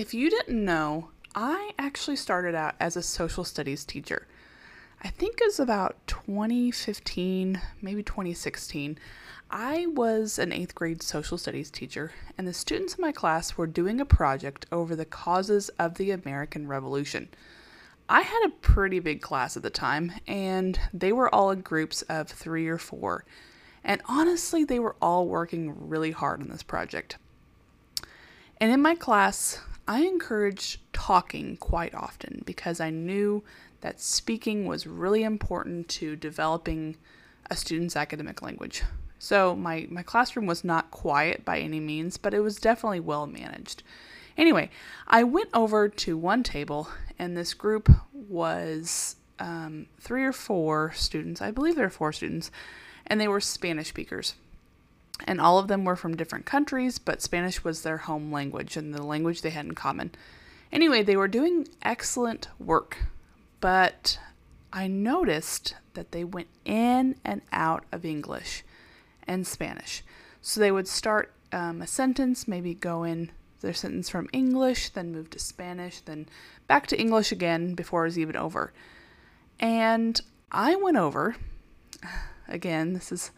If you didn't know, I actually started out as a social studies teacher. I think it was about 2015, maybe 2016. I was an eighth grade social studies teacher, and the students in my class were doing a project over the causes of the American Revolution. I had a pretty big class at the time, and they were all in groups of three or four. And honestly, they were all working really hard on this project. And in my class, I encouraged talking quite often because I knew that speaking was really important to developing a student's academic language. So my, my classroom was not quiet by any means, but it was definitely well managed. Anyway, I went over to one table, and this group was um, three or four students. I believe there were four students, and they were Spanish speakers and all of them were from different countries, but Spanish was their home language and the language they had in common. Anyway, they were doing excellent work, but I noticed that they went in and out of English and Spanish. So they would start um, a sentence, maybe go in their sentence from English, then move to Spanish, then back to English again before it was even over. And I went over, again, this is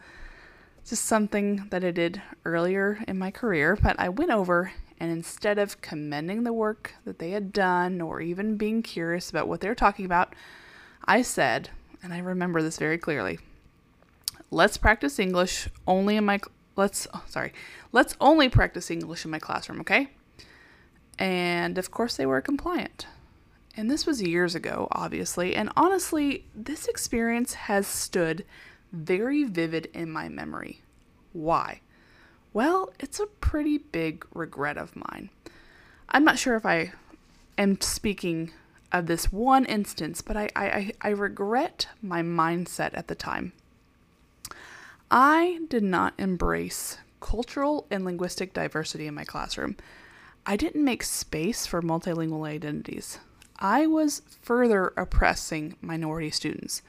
just something that I did earlier in my career, but I went over and instead of commending the work that they had done or even being curious about what they were talking about, I said, and I remember this very clearly, let's practice English only in my let's oh, sorry, let's only practice English in my classroom, okay? And of course they were compliant. And this was years ago, obviously, and honestly, this experience has stood very vivid in my memory. Why? Well, it's a pretty big regret of mine. I'm not sure if I am speaking of this one instance, but I, I, I regret my mindset at the time. I did not embrace cultural and linguistic diversity in my classroom. I didn't make space for multilingual identities. I was further oppressing minority students.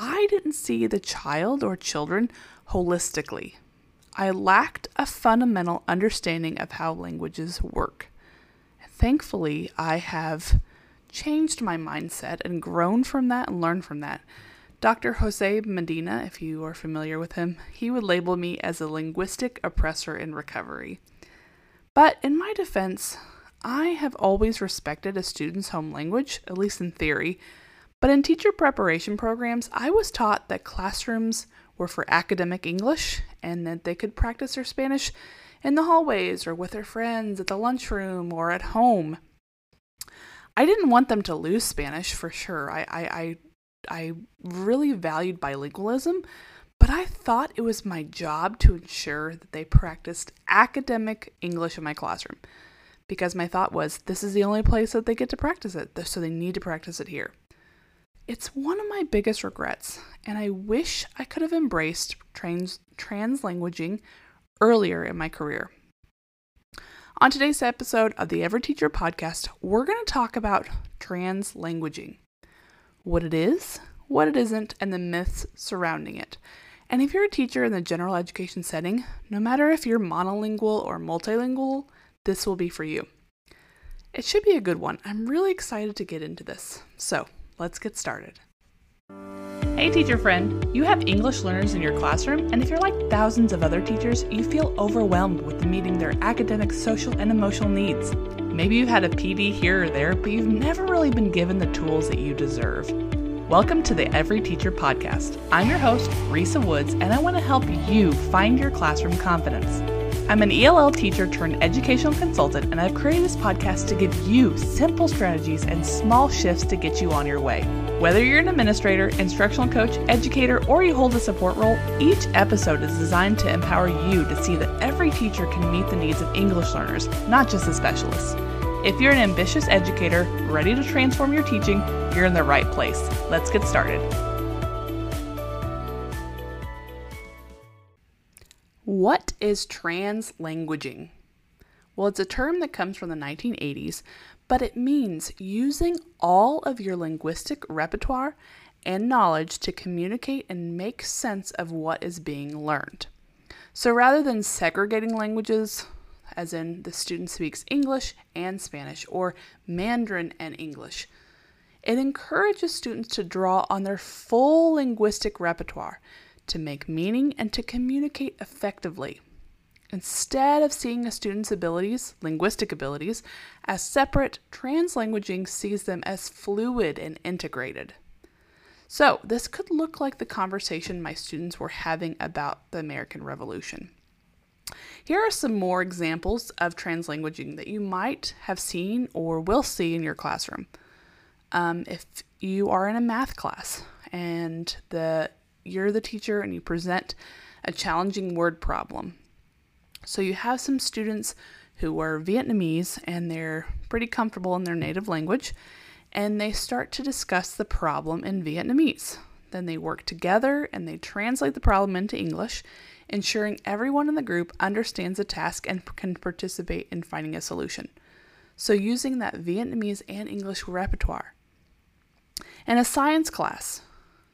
I didn't see the child or children holistically. I lacked a fundamental understanding of how languages work. Thankfully, I have changed my mindset and grown from that and learned from that. Dr. Jose Medina, if you are familiar with him, he would label me as a linguistic oppressor in recovery. But in my defense, I have always respected a student's home language, at least in theory, but in teacher preparation programs, I was taught that classrooms were for academic English and that they could practice their Spanish in the hallways or with their friends at the lunchroom or at home. I didn't want them to lose Spanish for sure. I, I, I, I really valued bilingualism, but I thought it was my job to ensure that they practiced academic English in my classroom because my thought was this is the only place that they get to practice it, so they need to practice it here. It's one of my biggest regrets, and I wish I could have embraced trans translanguaging earlier in my career. On today's episode of the Every Teacher podcast, we're going to talk about translanguaging what it is, what it isn't, and the myths surrounding it. And if you're a teacher in the general education setting, no matter if you're monolingual or multilingual, this will be for you. It should be a good one. I'm really excited to get into this. So, let's get started. Hey, teacher friend! You have English learners in your classroom, and if you're like thousands of other teachers, you feel overwhelmed with meeting their academic, social, and emotional needs. Maybe you've had a PD here or there, but you've never really been given the tools that you deserve. Welcome to the Every Teacher Podcast. I'm your host, Risa Woods, and I want to help you find your classroom confidence. I'm an ELL teacher turned educational consultant, and I've created this podcast to give you simple strategies and small shifts to get you on your way. Whether you're an administrator, instructional coach, educator, or you hold a support role, each episode is designed to empower you to see that every teacher can meet the needs of English learners, not just the specialists. If you're an ambitious educator ready to transform your teaching, you're in the right place. Let's get started. What is translanguaging? Well, it's a term that comes from the 1980s, but it means using all of your linguistic repertoire and knowledge to communicate and make sense of what is being learned. So rather than segregating languages, as in the student speaks English and Spanish, or Mandarin and English. It encourages students to draw on their full linguistic repertoire to make meaning and to communicate effectively. Instead of seeing a student's abilities, linguistic abilities, as separate, translanguaging sees them as fluid and integrated. So, this could look like the conversation my students were having about the American Revolution. Here are some more examples of translanguaging that you might have seen or will see in your classroom. Um, if you are in a math class and the you're the teacher and you present a challenging word problem, so you have some students who are Vietnamese and they're pretty comfortable in their native language, and they start to discuss the problem in Vietnamese. Then they work together and they translate the problem into English, ensuring everyone in the group understands the task and can participate in finding a solution. So, using that Vietnamese and English repertoire. In a science class,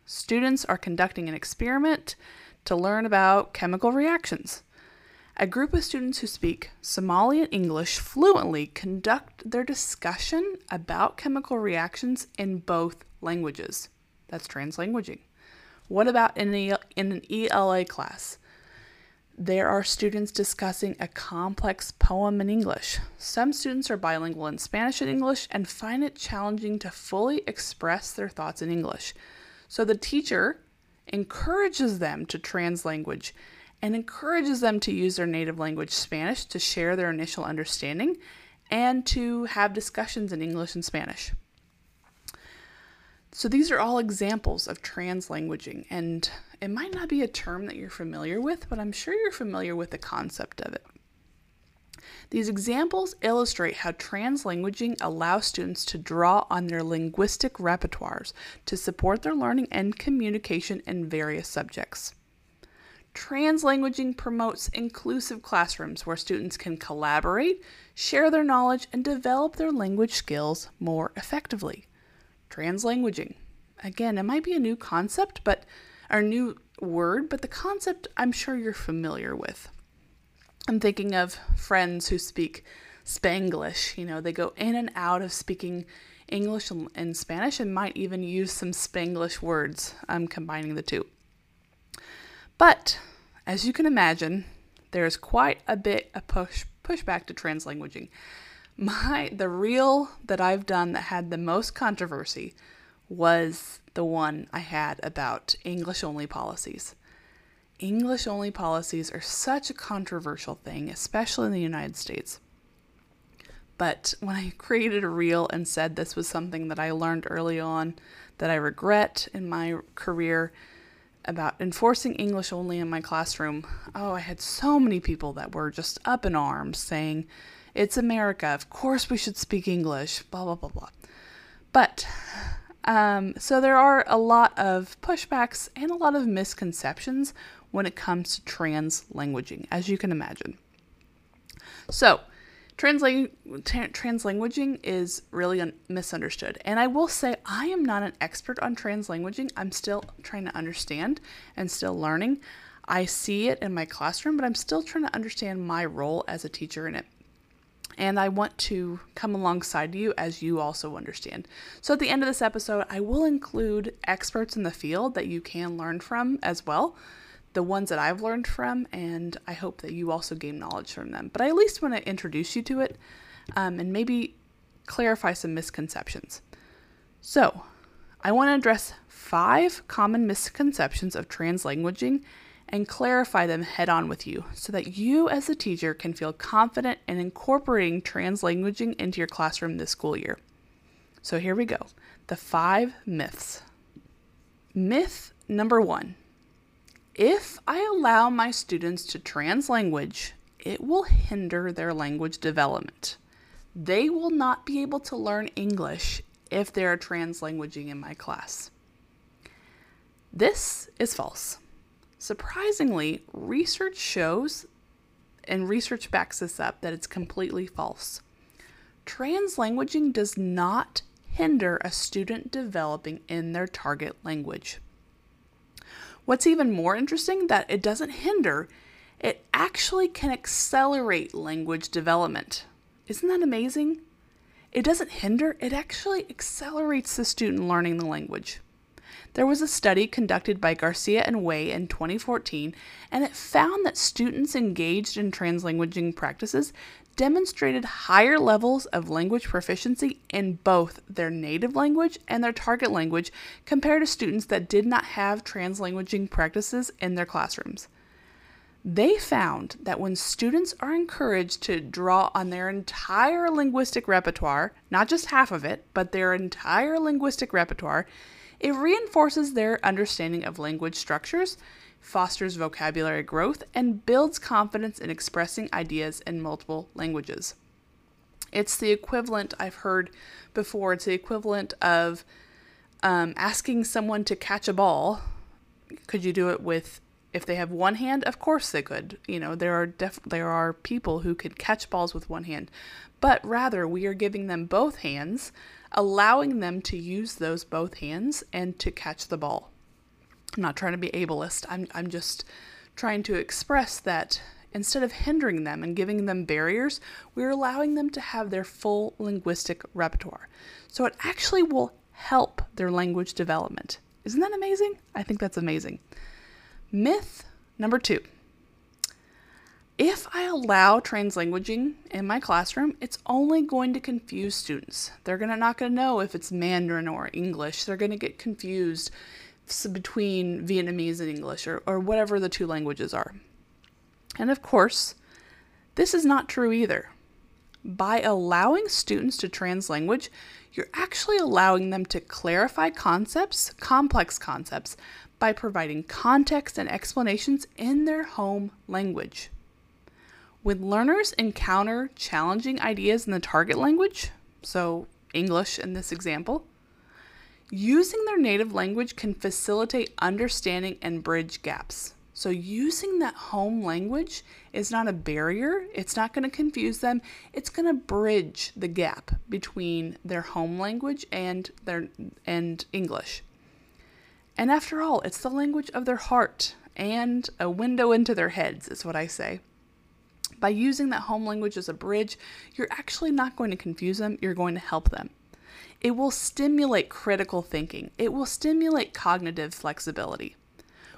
students are conducting an experiment to learn about chemical reactions. A group of students who speak Somali and English fluently conduct their discussion about chemical reactions in both languages. That's translanguaging. What about in, a, in an ELA class? There are students discussing a complex poem in English. Some students are bilingual in Spanish and English and find it challenging to fully express their thoughts in English. So the teacher encourages them to translanguage and encourages them to use their native language Spanish to share their initial understanding and to have discussions in English and Spanish. So these are all examples of translanguaging, and it might not be a term that you're familiar with, but I'm sure you're familiar with the concept of it. These examples illustrate how translanguaging allows students to draw on their linguistic repertoires to support their learning and communication in various subjects. Translanguaging promotes inclusive classrooms where students can collaborate, share their knowledge, and develop their language skills more effectively. Translanguaging. Again, it might be a new concept, but or new word, but the concept I'm sure you're familiar with. I'm thinking of friends who speak Spanglish. You know, they go in and out of speaking English and, Spanish and might even use some Spanglish words. I'm combining the two. But as you can imagine, there's quite a bit of push pushback to translanguaging. My the reel that I've done that had the most controversy was the one I had about English only policies. English only policies are such a controversial thing, especially in the United States. But when I created a reel and said this was something that I learned early on that I regret in my career, about enforcing English only in my classroom, oh, I had so many people that were just up in arms saying, it's America, of course we should speak English, blah, blah, blah, blah. But, um, so there are a lot of pushbacks and a lot of misconceptions when it comes to translanguaging, as you can imagine. So, Transla- tra- translanguaging is really un- misunderstood. And I will say, I am not an expert on translanguaging. I'm still trying to understand and still learning. I see it in my classroom, but I'm still trying to understand my role as a teacher in it. And I want to come alongside you as you also understand. So, at the end of this episode, I will include experts in the field that you can learn from as well the ones that I've learned from, and I hope that you also gain knowledge from them. But I at least want to introduce you to it um, and maybe clarify some misconceptions. So, I want to address five common misconceptions of translanguaging and clarify them head on with you so that you, as a teacher, can feel confident in incorporating translanguaging into your classroom this school year. So, here we go the five myths. Myth number one if I allow my students to translanguage, it will hinder their language development. They will not be able to learn English if they are translanguaging in my class. This is false. Surprisingly, research shows and research backs this up that it's completely false. Translanguaging does not hinder a student developing in their target language. What's even more interesting that it doesn't hinder, it actually can accelerate language development. Isn't that amazing? It doesn't hinder, it actually accelerates the student learning the language. There was a study conducted by Garcia and Wei in 2014, and it found that students engaged in translanguaging practices demonstrated higher levels of language proficiency in both their native language and their target language compared to students that did not have translanguaging practices in their classrooms. They found that when students are encouraged to draw on their entire linguistic repertoire, not just half of it, but their entire linguistic repertoire, it reinforces their understanding of language structures, fosters vocabulary growth, and builds confidence in expressing ideas in multiple languages. It's the equivalent, I've heard before, it's the equivalent of um, asking someone to catch a ball. Could you do it with if they have one hand, of course they could. You know, there are def- there are people who could catch balls with one hand, but rather we are giving them both hands, allowing them to use those both hands and to catch the ball. I'm not trying to be ableist. I'm I'm just trying to express that instead of hindering them and giving them barriers, we're allowing them to have their full linguistic repertoire. So it actually will help their language development. Isn't that amazing? I think that's amazing. Myth number two. If I allow translanguaging in my classroom, it's only going to confuse students. They're gonna not going to know if it's Mandarin or English. They're going to get confused between Vietnamese and English or, or whatever the two languages are. And of course, this is not true either. By allowing students to translanguage, you're actually allowing them to clarify concepts, complex concepts, by providing context and explanations in their home language. When learners encounter challenging ideas in the target language, so English in this example, using their native language can facilitate understanding and bridge gaps. So, using that home language is not a barrier, it's not going to confuse them, it's going to bridge the gap between their home language and their and English. And after all, it's the language of their heart and a window into their heads, is what I say. By using that home language as a bridge, you're actually not going to confuse them, you're going to help them. It will stimulate critical thinking, it will stimulate cognitive flexibility.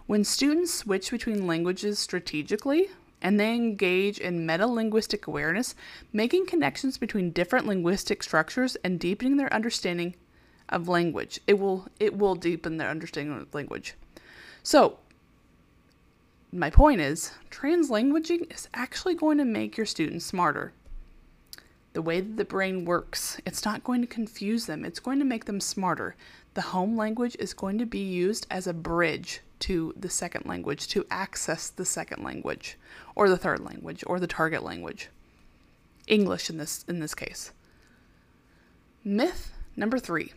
When students switch between languages strategically, and they engage in metalinguistic awareness, making connections between different linguistic structures and deepening their understanding of language. It will it will deepen their understanding of language. So, my point is, translanguaging is actually going to make your students smarter. The way that the brain works, it's not going to confuse them. It's going to make them smarter. The home language is going to be used as a bridge to the second language to access the second language or the third language or the target language. English in this in this case. Myth number 3.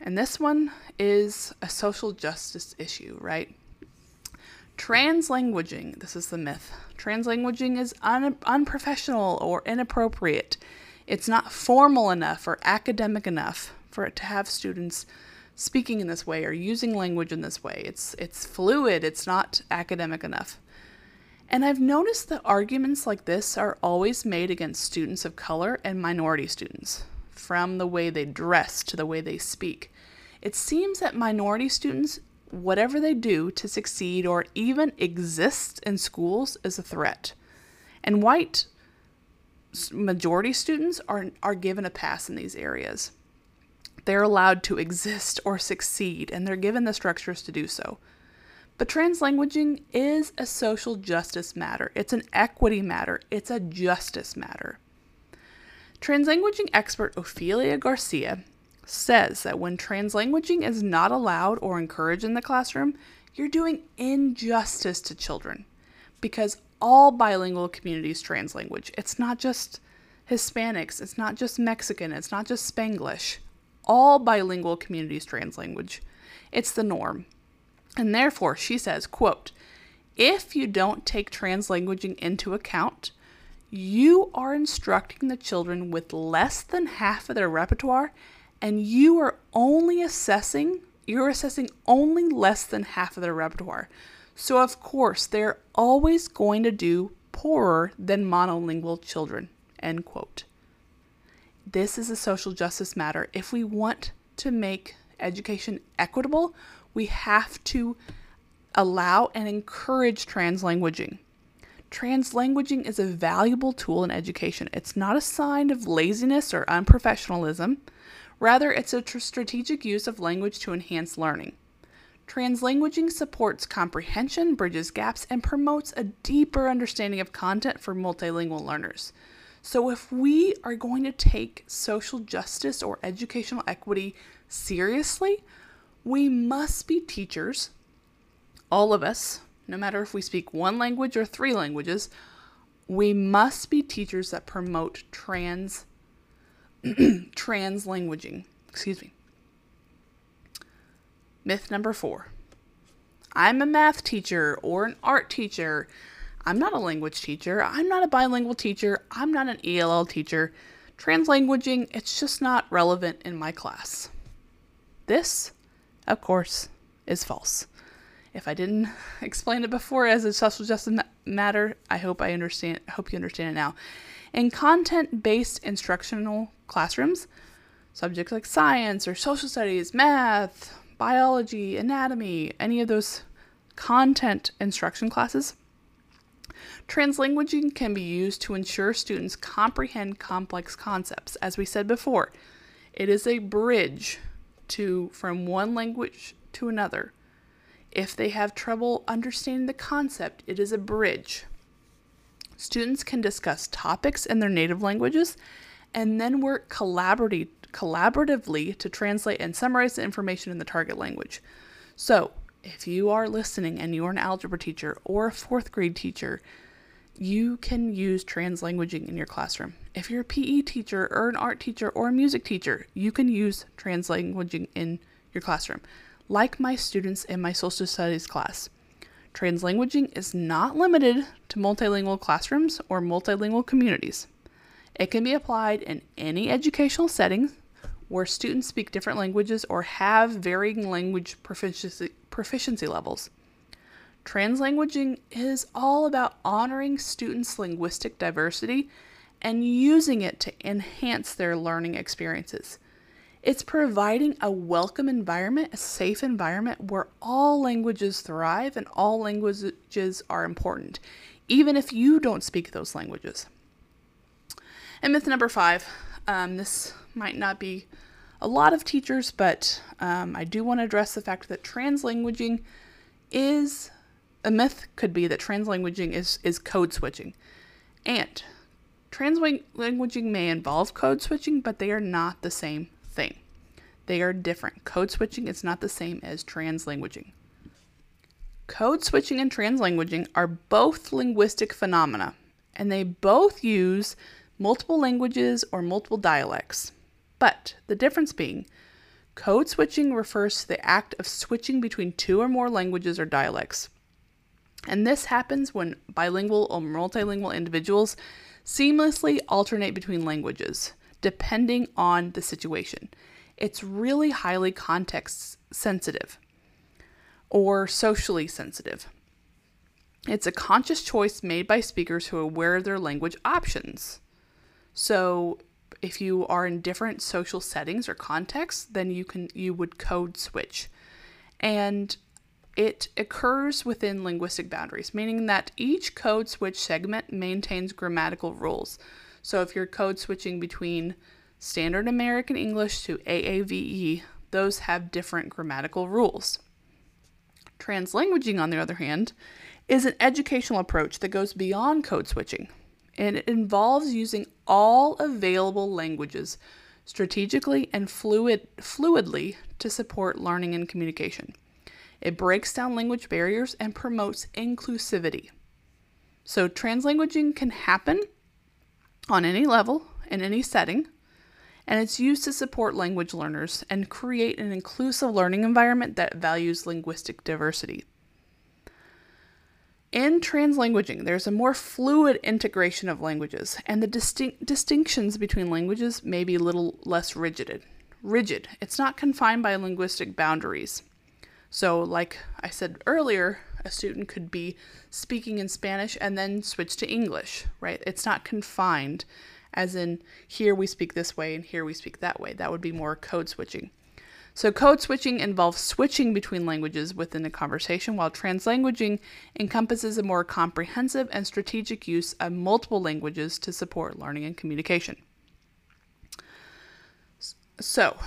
And this one is a social justice issue, right? Translanguaging, this is the myth. Translanguaging is un- unprofessional or inappropriate. It's not formal enough or academic enough for it to have students speaking in this way or using language in this way. It's it's fluid, it's not academic enough. And I've noticed that arguments like this are always made against students of color and minority students from the way they dress to the way they speak. It seems that minority students, whatever they do to succeed or even exist in schools, is a threat. And white majority students are, are given a pass in these areas. They're allowed to exist or succeed, and they're given the structures to do so. But translanguaging is a social justice matter. It's an equity matter. It's a justice matter. Translanguaging expert Ofelia Garcia says that when translanguaging is not allowed or encouraged in the classroom, you're doing injustice to children because all bilingual communities translanguage. It's not just Hispanics, it's not just Mexican, it's not just Spanglish. All bilingual communities translanguage. It's the norm. And therefore, she says, quote, if you don't take translanguaging into account, you are instructing the children with less than half of their repertoire, and you are only assessing, you're assessing only less than half of their repertoire. So, of course, they're always going to do poorer than monolingual children. End quote. This is a social justice matter. If we want to make education equitable, we have to allow and encourage translanguaging. Translanguaging is a valuable tool in education. It's not a sign of laziness or unprofessionalism. Rather, it's a tr- strategic use of language to enhance learning. Translanguaging supports comprehension, bridges gaps, and promotes a deeper understanding of content for multilingual learners. So, if we are going to take social justice or educational equity seriously, we must be teachers, all of us, no matter if we speak one language or three languages, we must be teachers that promote trans translanguaging. Excuse me. Myth number 4. I'm a math teacher or an art teacher. I'm not a language teacher. I'm not a bilingual teacher. I'm not an ELL teacher. Translanguaging, it's just not relevant in my class. This, of course, is false. If I didn't explain it before as a social justice matter, I hope I understand. I hope you understand it now. In content-based instructional classrooms, subjects like science or social studies, math, biology, anatomy, any of those content instruction classes, translanguaging can be used to ensure students comprehend complex concepts. As we said before, it is a bridge to from one language to another. If they have trouble understanding the concept, it is a bridge. Students can discuss topics in their native languages and then work collaboratively to translate and summarize the information in the target language. So, if you are listening and you are an algebra teacher or a fourth grade teacher, you can use translanguaging in your classroom. If you're a PE teacher or an art teacher or a music teacher, you can use translanguaging in your classroom like my students in my social studies class. Translanguaging is not limited to multilingual classrooms or multilingual communities. It can be applied in any educational setting where students speak different languages or have varying language proficiency, proficiency levels. Translanguaging is all about honoring students' linguistic diversity and using it to enhance their learning experiences. It's providing a welcome environment, a safe environment where all languages thrive and all languages are important, even if you don't speak those languages. And myth number five um, this might not be a lot of teachers, but um, I do want to address the fact that translanguaging is a myth, could be that translanguaging is, is code switching. And translanguaging may involve code switching, but they are not the same thing. They are different. Code switching is not the same as translanguaging. Code switching and translanguaging are both linguistic phenomena, and they both use multiple languages or multiple dialects. But the difference being, code switching refers to the act of switching between two or more languages or dialects. And this happens when bilingual or multilingual individuals seamlessly alternate between languages depending on the situation. It's really highly context sensitive or socially sensitive. It's a conscious choice made by speakers who are aware of their language options. So, if you are in different social settings or contexts, then you can you would code switch. And it occurs within linguistic boundaries, meaning that each code switch segment maintains grammatical rules. So if you're code switching between standard American English to AAVE, those have different grammatical rules. Translanguaging, on the other hand, is an educational approach that goes beyond code switching, and it involves using all available languages strategically and fluid, fluidly to support learning and communication. It breaks down language barriers and promotes inclusivity. So, translanguaging can happen on any level, in any setting, and it's used to support language learners and create an inclusive learning environment that values linguistic diversity. In translanguaging, there's a more fluid integration of languages, and the distinct distinctions between languages may be a little less rigid. Rigid. It's not confined by linguistic boundaries. So, like I said earlier, A student could be speaking in Spanish and then switch to English, right? It's not confined, as in here we speak this way and here we speak that way. That would be more code switching. So, code switching involves switching between languages within a conversation, while translanguaging encompasses a more comprehensive and strategic use of multiple languages to support learning and communication. So,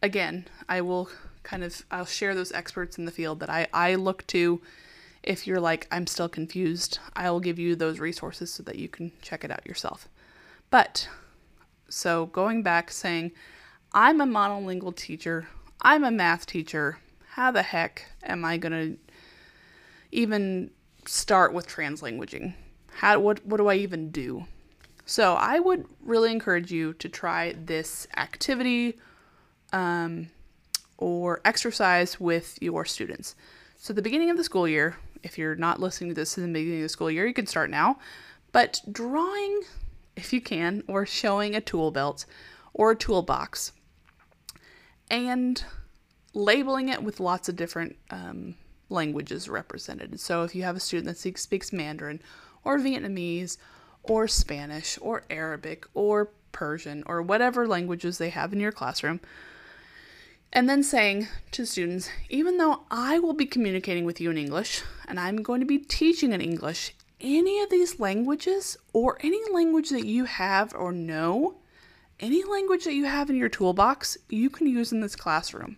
again, I will kind of I'll share those experts in the field that I, I look to. If you're like, I'm still confused, I will give you those resources so that you can check it out yourself. But so going back saying, I'm a monolingual teacher, I'm a math teacher, how the heck am I going to even start with translanguaging? How what what do I even do? So I would really encourage you to try this activity um, or exercise with your students. So the beginning of the school year, if you're not listening to this in the beginning of the school year, you can start now. But drawing, if you can, or showing a tool belt or a toolbox and labeling it with lots of different um, languages represented. So if you have a student that speaks Mandarin or Vietnamese or Spanish or Arabic or Persian or whatever languages they have in your classroom, and then saying to students, even though I will be communicating with you in English and I'm going to be teaching in English, any of these languages or any language that you have or know any language that you have in your toolbox, you can use in this classroom.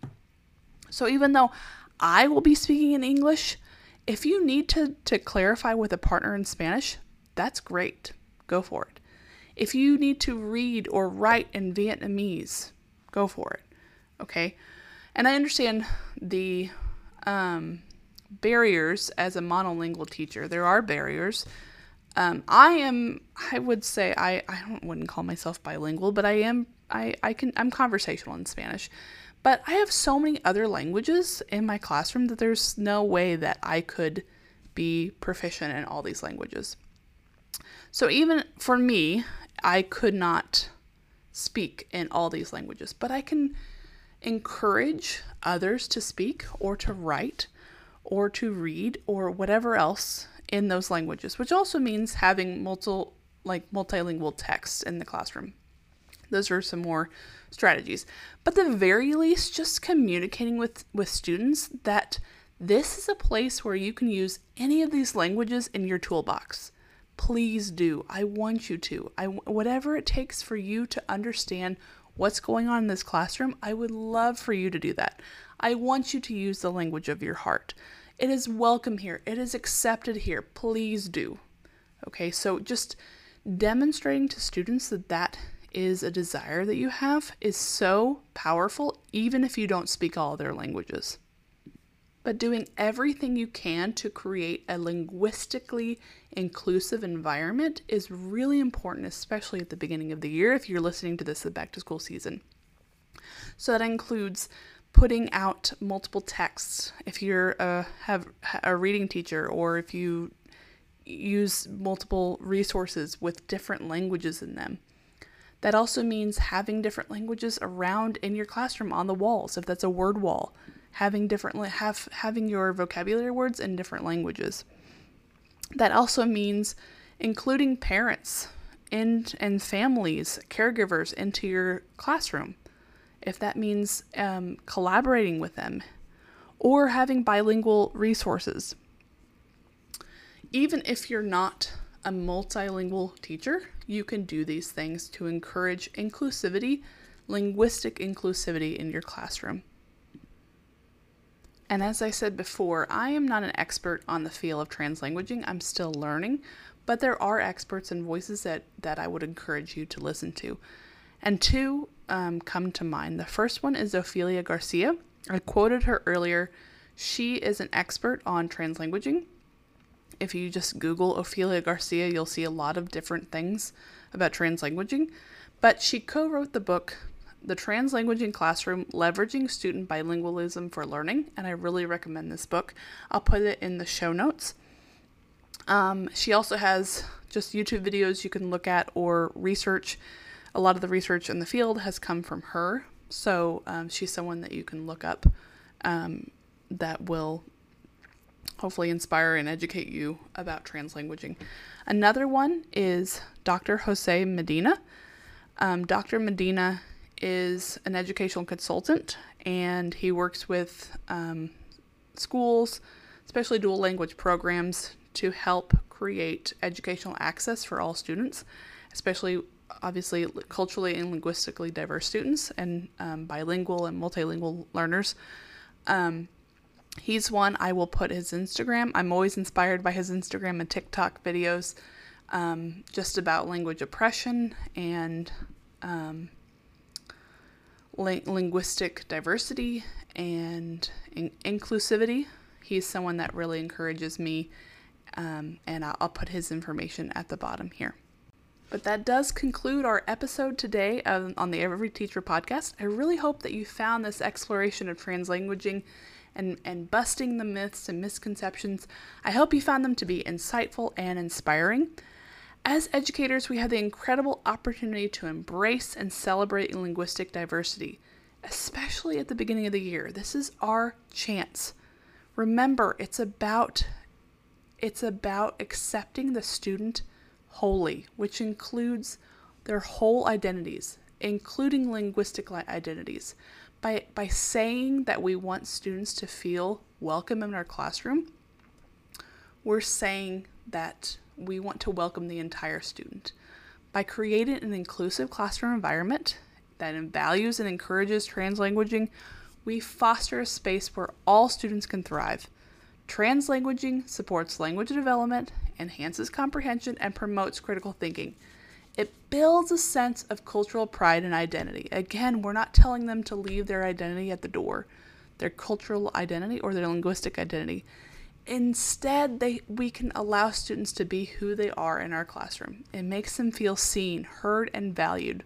So even though I will be speaking in English, if you need to, to clarify with a partner in Spanish, that's great. Go for it. If you need to read or write in Vietnamese, go for it. Okay? And I understand the um, barriers as a monolingual teacher. There are barriers. Um, I am, I would say, I, I don't, wouldn't call myself bilingual, but I am, I, I can, I'm conversational in Spanish. But I have so many other languages in my classroom that there's no way that I could be proficient in all these languages. So even for me, I could not speak in all these languages, but I can encourage others to speak or to write or to read or whatever else in those languages, which also means having multi like multilingual texts in the classroom. Those are some more strategies. But the very least, just communicating with, with students that this is a place where you can use any of these languages in your toolbox. Please do. I want you to. I whatever it takes for you to understand what's going on in this classroom, I would love for you to do that. I want you to use the language of your heart. It is welcome here. It is accepted here. Please do. Okay, so just demonstrating to students that that is a desire that you have is so powerful, even if you don't speak all their languages. But doing everything you can to create a linguistically inclusive environment is really important, especially at the beginning of the year if you're listening to this the back to school season. So that includes putting out multiple texts. If you're a have a reading teacher or if you use multiple resources with different languages in them that also means having different languages around in your classroom on the walls if that's a word wall having different have having your vocabulary words in different languages. That also means including parents and and families caregivers into your classroom if that means um, collaborating with them or having bilingual resources. Even if you're not a multilingual teacher, you can do these things to encourage inclusivity, linguistic inclusivity in your classroom. And as I said before, I am not an expert on the field of translanguaging. I'm still learning, but there are experts and voices that, that I would encourage you to listen to. And two um, come to mind. The first one is Ofelia Garcia. I quoted her earlier. She is an expert on translanguaging. If you just Google Ofelia Garcia, you'll see a lot of different things about translanguaging. But she co wrote the book, The Translanguaging Classroom Leveraging Student Bilingualism for Learning, and I really recommend this book. I'll put it in the show notes. Um, she also has just YouTube videos you can look at or research a lot of the research in the field has come from her. So um, she's someone that you can look up um, that will hopefully inspire and educate you about translanguaging. Another one is Dr. Jose Medina. Um, Dr. Medina is an educational consultant and he works with um, schools, especially dual language programs, to help create educational access for all students, especially obviously culturally and linguistically diverse students and um, bilingual and multilingual learners. Um, he's one I will put his Instagram. I'm always inspired by his Instagram and TikTok videos um, just about language oppression and um, li- linguistic diversity and in- inclusivity. He's someone that really encourages me, um, and I'll put his information at the bottom here. But that does conclude our episode today of, on the Every Teacher podcast. I really hope that you found this exploration of translanguaging and, and busting the myths and misconceptions. I hope you found them to be insightful and inspiring. As educators, we have the incredible opportunity to embrace and celebrate linguistic diversity, especially at the beginning of the year. This is our chance. Remember, it's about it's about accepting the student wholly, which includes their whole identities, including linguistic identities. By, by saying that we want students to feel welcome in our classroom, we're saying that we want to welcome the entire student. By creating an inclusive classroom environment that values and encourages translanguaging, we foster a space where all students can thrive. Translanguaging supports language development, enhances comprehension, and promotes critical thinking. It builds a sense of cultural pride and identity. Again, we're not telling them to leave their identity at the door, their cultural identity or their linguistic identity. Instead, they, we can allow students to be who they are in our classroom. It makes them feel seen, heard, and valued.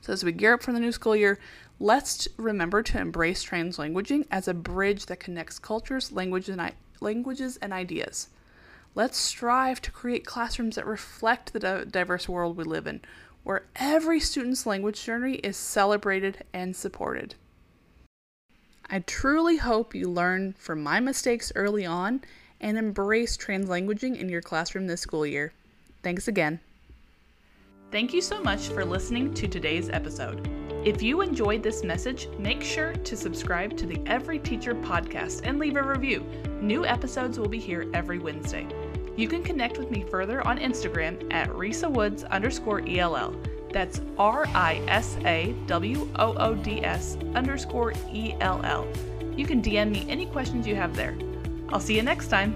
So, as we gear up for the new school year, Let's remember to embrace translanguaging as a bridge that connects cultures, language and I- languages, and ideas. Let's strive to create classrooms that reflect the diverse world we live in, where every student's language journey is celebrated and supported. I truly hope you learn from my mistakes early on and embrace translanguaging in your classroom this school year. Thanks again. Thank you so much for listening to today's episode. If you enjoyed this message, make sure to subscribe to the Every Teacher podcast and leave a review. New episodes will be here every Wednesday. You can connect with me further on Instagram at Risa Woods underscore ELL. That's R I S A W O O D S underscore E L L. You can DM me any questions you have there. I'll see you next time.